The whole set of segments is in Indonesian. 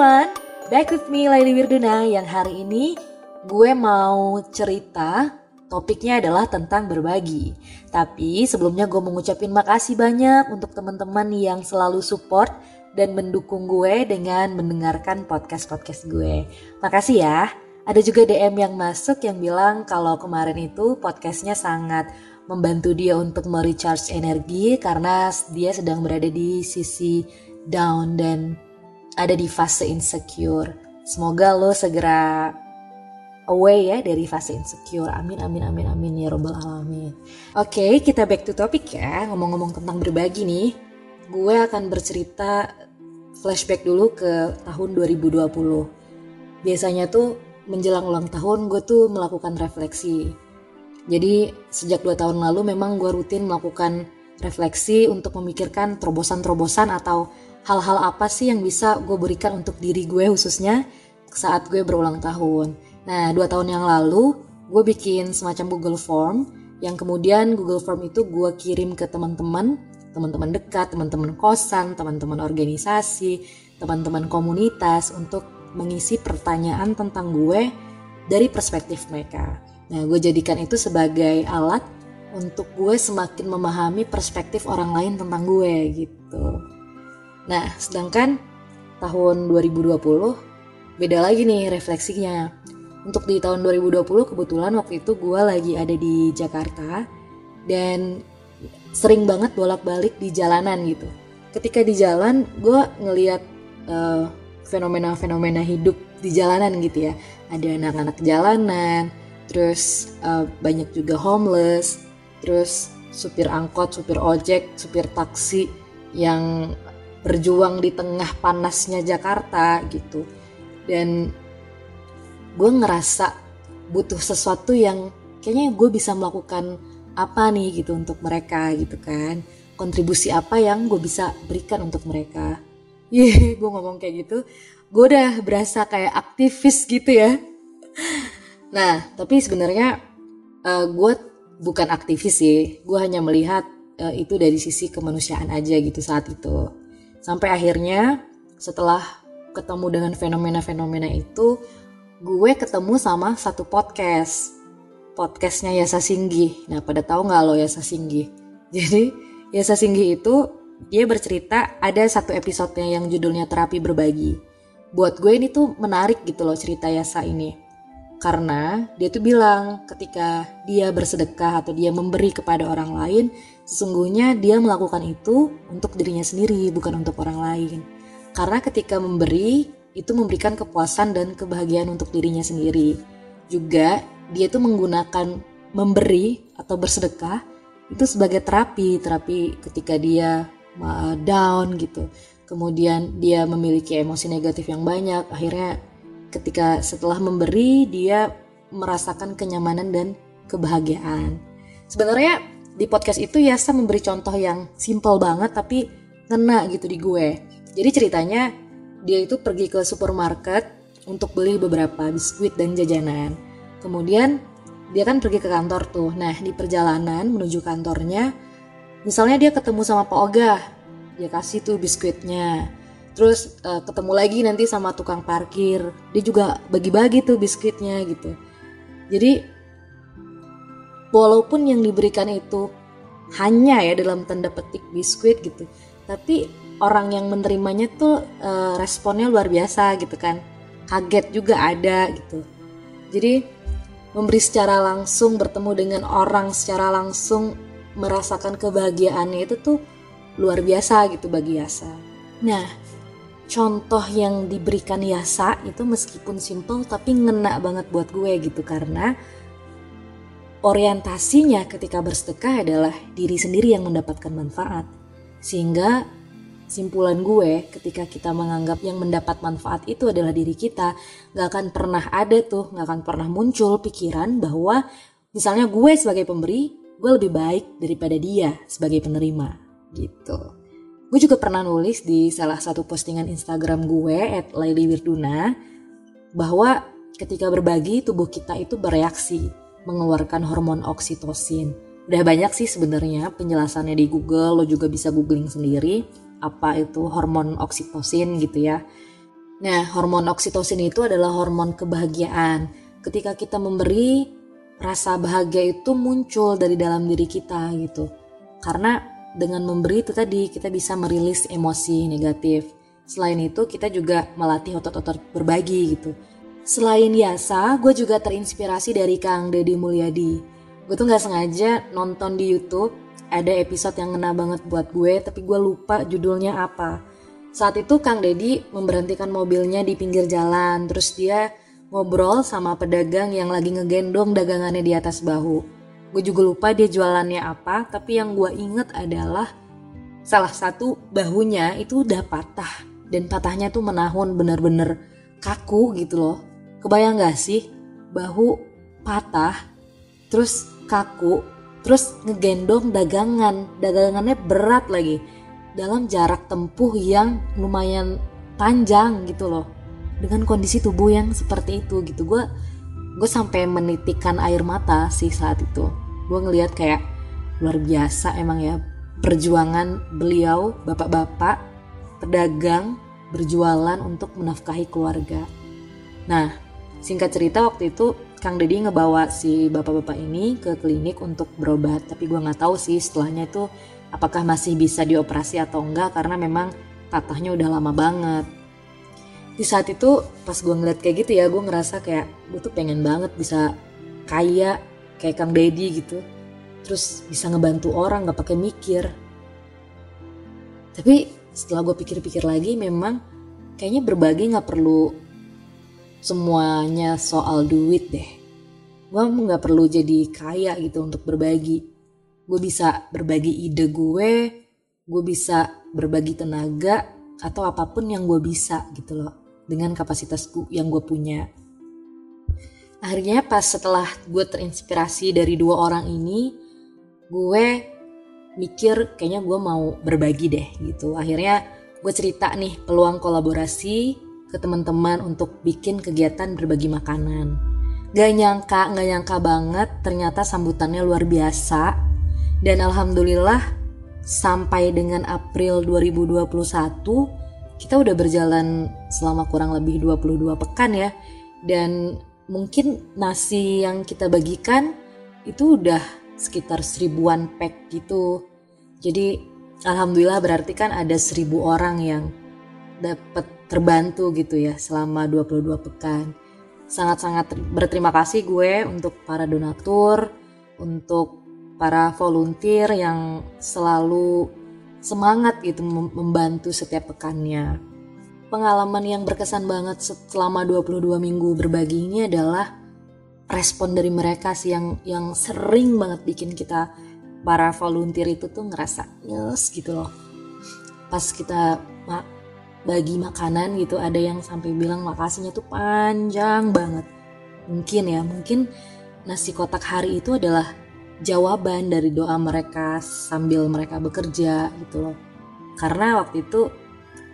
everyone, back with me Laili Wirduna yang hari ini gue mau cerita topiknya adalah tentang berbagi. Tapi sebelumnya gue mau ngucapin makasih banyak untuk teman-teman yang selalu support dan mendukung gue dengan mendengarkan podcast-podcast gue. Makasih ya. Ada juga DM yang masuk yang bilang kalau kemarin itu podcastnya sangat membantu dia untuk merecharge energi karena dia sedang berada di sisi down dan ada di fase insecure. Semoga lo segera away ya dari fase insecure. Amin amin amin amin ya robbal alamin. Oke, okay, kita back to topic ya. Ngomong-ngomong tentang berbagi nih, gue akan bercerita flashback dulu ke tahun 2020. Biasanya tuh menjelang ulang tahun gue tuh melakukan refleksi. Jadi sejak dua tahun lalu memang gue rutin melakukan refleksi untuk memikirkan terobosan-terobosan atau hal-hal apa sih yang bisa gue berikan untuk diri gue khususnya saat gue berulang tahun. Nah, dua tahun yang lalu gue bikin semacam Google Form yang kemudian Google Form itu gue kirim ke teman-teman, teman-teman dekat, teman-teman kosan, teman-teman organisasi, teman-teman komunitas untuk mengisi pertanyaan tentang gue dari perspektif mereka. Nah, gue jadikan itu sebagai alat untuk gue semakin memahami perspektif orang lain tentang gue gitu. Nah, sedangkan tahun 2020 beda lagi nih refleksinya. Untuk di tahun 2020 kebetulan waktu itu gue lagi ada di Jakarta dan sering banget bolak-balik di jalanan gitu. Ketika di jalan gue ngeliat uh, fenomena-fenomena hidup di jalanan gitu ya. Ada anak-anak jalanan, terus uh, banyak juga homeless, terus supir angkot, supir ojek, supir taksi yang berjuang di tengah panasnya Jakarta gitu dan gue ngerasa butuh sesuatu yang kayaknya gue bisa melakukan apa nih gitu untuk mereka gitu kan kontribusi apa yang gue bisa berikan untuk mereka Iya, gue ngomong kayak gitu, gue udah berasa kayak aktivis gitu ya. Nah, tapi sebenarnya uh, gue bukan aktivis sih, gue hanya melihat uh, itu dari sisi kemanusiaan aja gitu saat itu. Sampai akhirnya setelah ketemu dengan fenomena-fenomena itu, gue ketemu sama satu podcast. Podcastnya Yasa Singgi. Nah, pada tahu nggak lo Yasa Singgi? Jadi, Yasa Singgi itu dia bercerita ada satu episodenya yang judulnya terapi berbagi. Buat gue ini tuh menarik gitu loh cerita Yasa ini. Karena dia tuh bilang ketika dia bersedekah atau dia memberi kepada orang lain, Sesungguhnya dia melakukan itu untuk dirinya sendiri, bukan untuk orang lain. Karena ketika memberi, itu memberikan kepuasan dan kebahagiaan untuk dirinya sendiri. Juga dia itu menggunakan memberi atau bersedekah itu sebagai terapi, terapi ketika dia down gitu. Kemudian dia memiliki emosi negatif yang banyak, akhirnya ketika setelah memberi dia merasakan kenyamanan dan kebahagiaan. Sebenarnya di podcast itu Yasa memberi contoh yang simple banget tapi ngena gitu di gue. Jadi ceritanya dia itu pergi ke supermarket untuk beli beberapa biskuit dan jajanan. Kemudian dia kan pergi ke kantor tuh. Nah di perjalanan menuju kantornya, misalnya dia ketemu sama Pak Oga, dia kasih tuh biskuitnya. Terus uh, ketemu lagi nanti sama tukang parkir, dia juga bagi-bagi tuh biskuitnya gitu. Jadi walaupun yang diberikan itu hanya ya dalam tanda petik biskuit gitu tapi orang yang menerimanya tuh uh, responnya luar biasa gitu kan. Kaget juga ada gitu. Jadi memberi secara langsung bertemu dengan orang secara langsung merasakan kebahagiaannya itu tuh luar biasa gitu bagi Yasa. Nah contoh yang diberikan Yasa itu meskipun simple tapi ngena banget buat gue gitu. Karena orientasinya ketika bersedekah adalah diri sendiri yang mendapatkan manfaat. Sehingga simpulan gue ketika kita menganggap yang mendapat manfaat itu adalah diri kita, gak akan pernah ada tuh, gak akan pernah muncul pikiran bahwa misalnya gue sebagai pemberi, gue lebih baik daripada dia sebagai penerima gitu. Gue juga pernah nulis di salah satu postingan Instagram gue at Laili Wirduna bahwa ketika berbagi tubuh kita itu bereaksi mengeluarkan hormon oksitosin. Udah banyak sih sebenarnya penjelasannya di Google, lo juga bisa googling sendiri apa itu hormon oksitosin gitu ya. Nah, hormon oksitosin itu adalah hormon kebahagiaan. Ketika kita memberi, rasa bahagia itu muncul dari dalam diri kita gitu. Karena dengan memberi itu tadi kita bisa merilis emosi negatif. Selain itu kita juga melatih otot-otot berbagi gitu. Selain Yasa, gue juga terinspirasi dari Kang Deddy Mulyadi. Gue tuh gak sengaja nonton di Youtube ada episode yang ngena banget buat gue tapi gue lupa judulnya apa. Saat itu Kang Deddy memberhentikan mobilnya di pinggir jalan terus dia ngobrol sama pedagang yang lagi ngegendong dagangannya di atas bahu. Gue juga lupa dia jualannya apa tapi yang gue inget adalah salah satu bahunya itu udah patah dan patahnya tuh menahun bener-bener kaku gitu loh Kebayang gak sih bahu patah, terus kaku, terus ngegendong dagangan, dagangannya berat lagi dalam jarak tempuh yang lumayan panjang gitu loh. Dengan kondisi tubuh yang seperti itu gitu, gue gue sampai menitikan air mata sih saat itu. Gue ngeliat kayak luar biasa emang ya perjuangan beliau, bapak-bapak, pedagang berjualan untuk menafkahi keluarga. Nah, Singkat cerita waktu itu Kang Deddy ngebawa si bapak-bapak ini ke klinik untuk berobat. Tapi gue nggak tahu sih setelahnya itu apakah masih bisa dioperasi atau enggak karena memang patahnya udah lama banget. Di saat itu pas gue ngeliat kayak gitu ya gue ngerasa kayak gue tuh pengen banget bisa kaya kayak Kang Deddy gitu. Terus bisa ngebantu orang gak pakai mikir. Tapi setelah gue pikir-pikir lagi memang kayaknya berbagi gak perlu semuanya soal duit deh. Gue nggak perlu jadi kaya gitu untuk berbagi. Gue bisa berbagi ide gue, gue bisa berbagi tenaga atau apa pun yang gue bisa gitu loh dengan kapasitas yang gue punya. Akhirnya pas setelah gue terinspirasi dari dua orang ini, gue mikir kayaknya gue mau berbagi deh gitu. Akhirnya gue cerita nih peluang kolaborasi ke teman-teman untuk bikin kegiatan berbagi makanan. Gak nyangka, gak nyangka banget ternyata sambutannya luar biasa. Dan alhamdulillah sampai dengan April 2021 kita udah berjalan selama kurang lebih 22 pekan ya. Dan mungkin nasi yang kita bagikan itu udah sekitar seribuan pack gitu. Jadi alhamdulillah berarti kan ada seribu orang yang dapat terbantu gitu ya selama 22 pekan. Sangat-sangat berterima kasih gue untuk para donatur, untuk para volunteer yang selalu semangat gitu membantu setiap pekannya. Pengalaman yang berkesan banget selama 22 minggu berbagi ini adalah respon dari mereka sih yang yang sering banget bikin kita para volunteer itu tuh ngerasa nyes gitu loh. Pas kita bagi makanan gitu. Ada yang sampai bilang makasihnya tuh panjang banget. Mungkin ya mungkin nasi kotak hari itu adalah jawaban dari doa mereka sambil mereka bekerja gitu loh. Karena waktu itu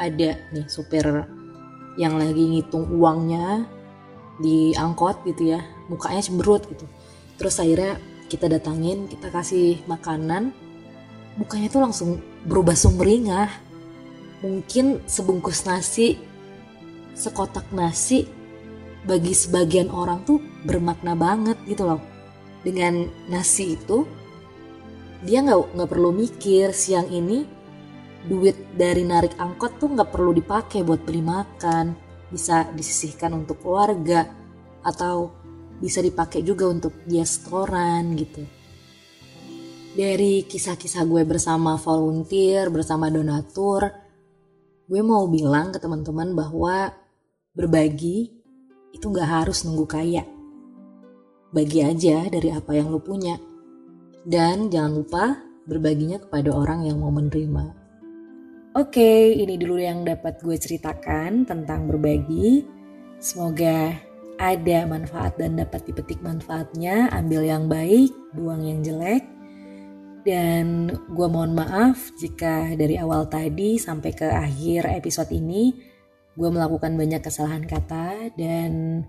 ada nih supir yang lagi ngitung uangnya di angkot gitu ya. Mukanya cemberut gitu. Terus akhirnya kita datangin kita kasih makanan. Mukanya tuh langsung berubah sumringah mungkin sebungkus nasi, sekotak nasi bagi sebagian orang tuh bermakna banget gitu loh. Dengan nasi itu dia nggak nggak perlu mikir siang ini duit dari narik angkot tuh nggak perlu dipakai buat beli makan, bisa disisihkan untuk keluarga atau bisa dipakai juga untuk dia setoran gitu. Dari kisah-kisah gue bersama volunteer, bersama donatur, gue mau bilang ke teman-teman bahwa berbagi itu gak harus nunggu kaya. Bagi aja dari apa yang lo punya. Dan jangan lupa berbaginya kepada orang yang mau menerima. Oke, ini dulu yang dapat gue ceritakan tentang berbagi. Semoga ada manfaat dan dapat dipetik manfaatnya. Ambil yang baik, buang yang jelek. Dan gue mohon maaf jika dari awal tadi sampai ke akhir episode ini gue melakukan banyak kesalahan kata dan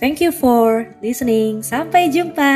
thank you for listening. Sampai jumpa.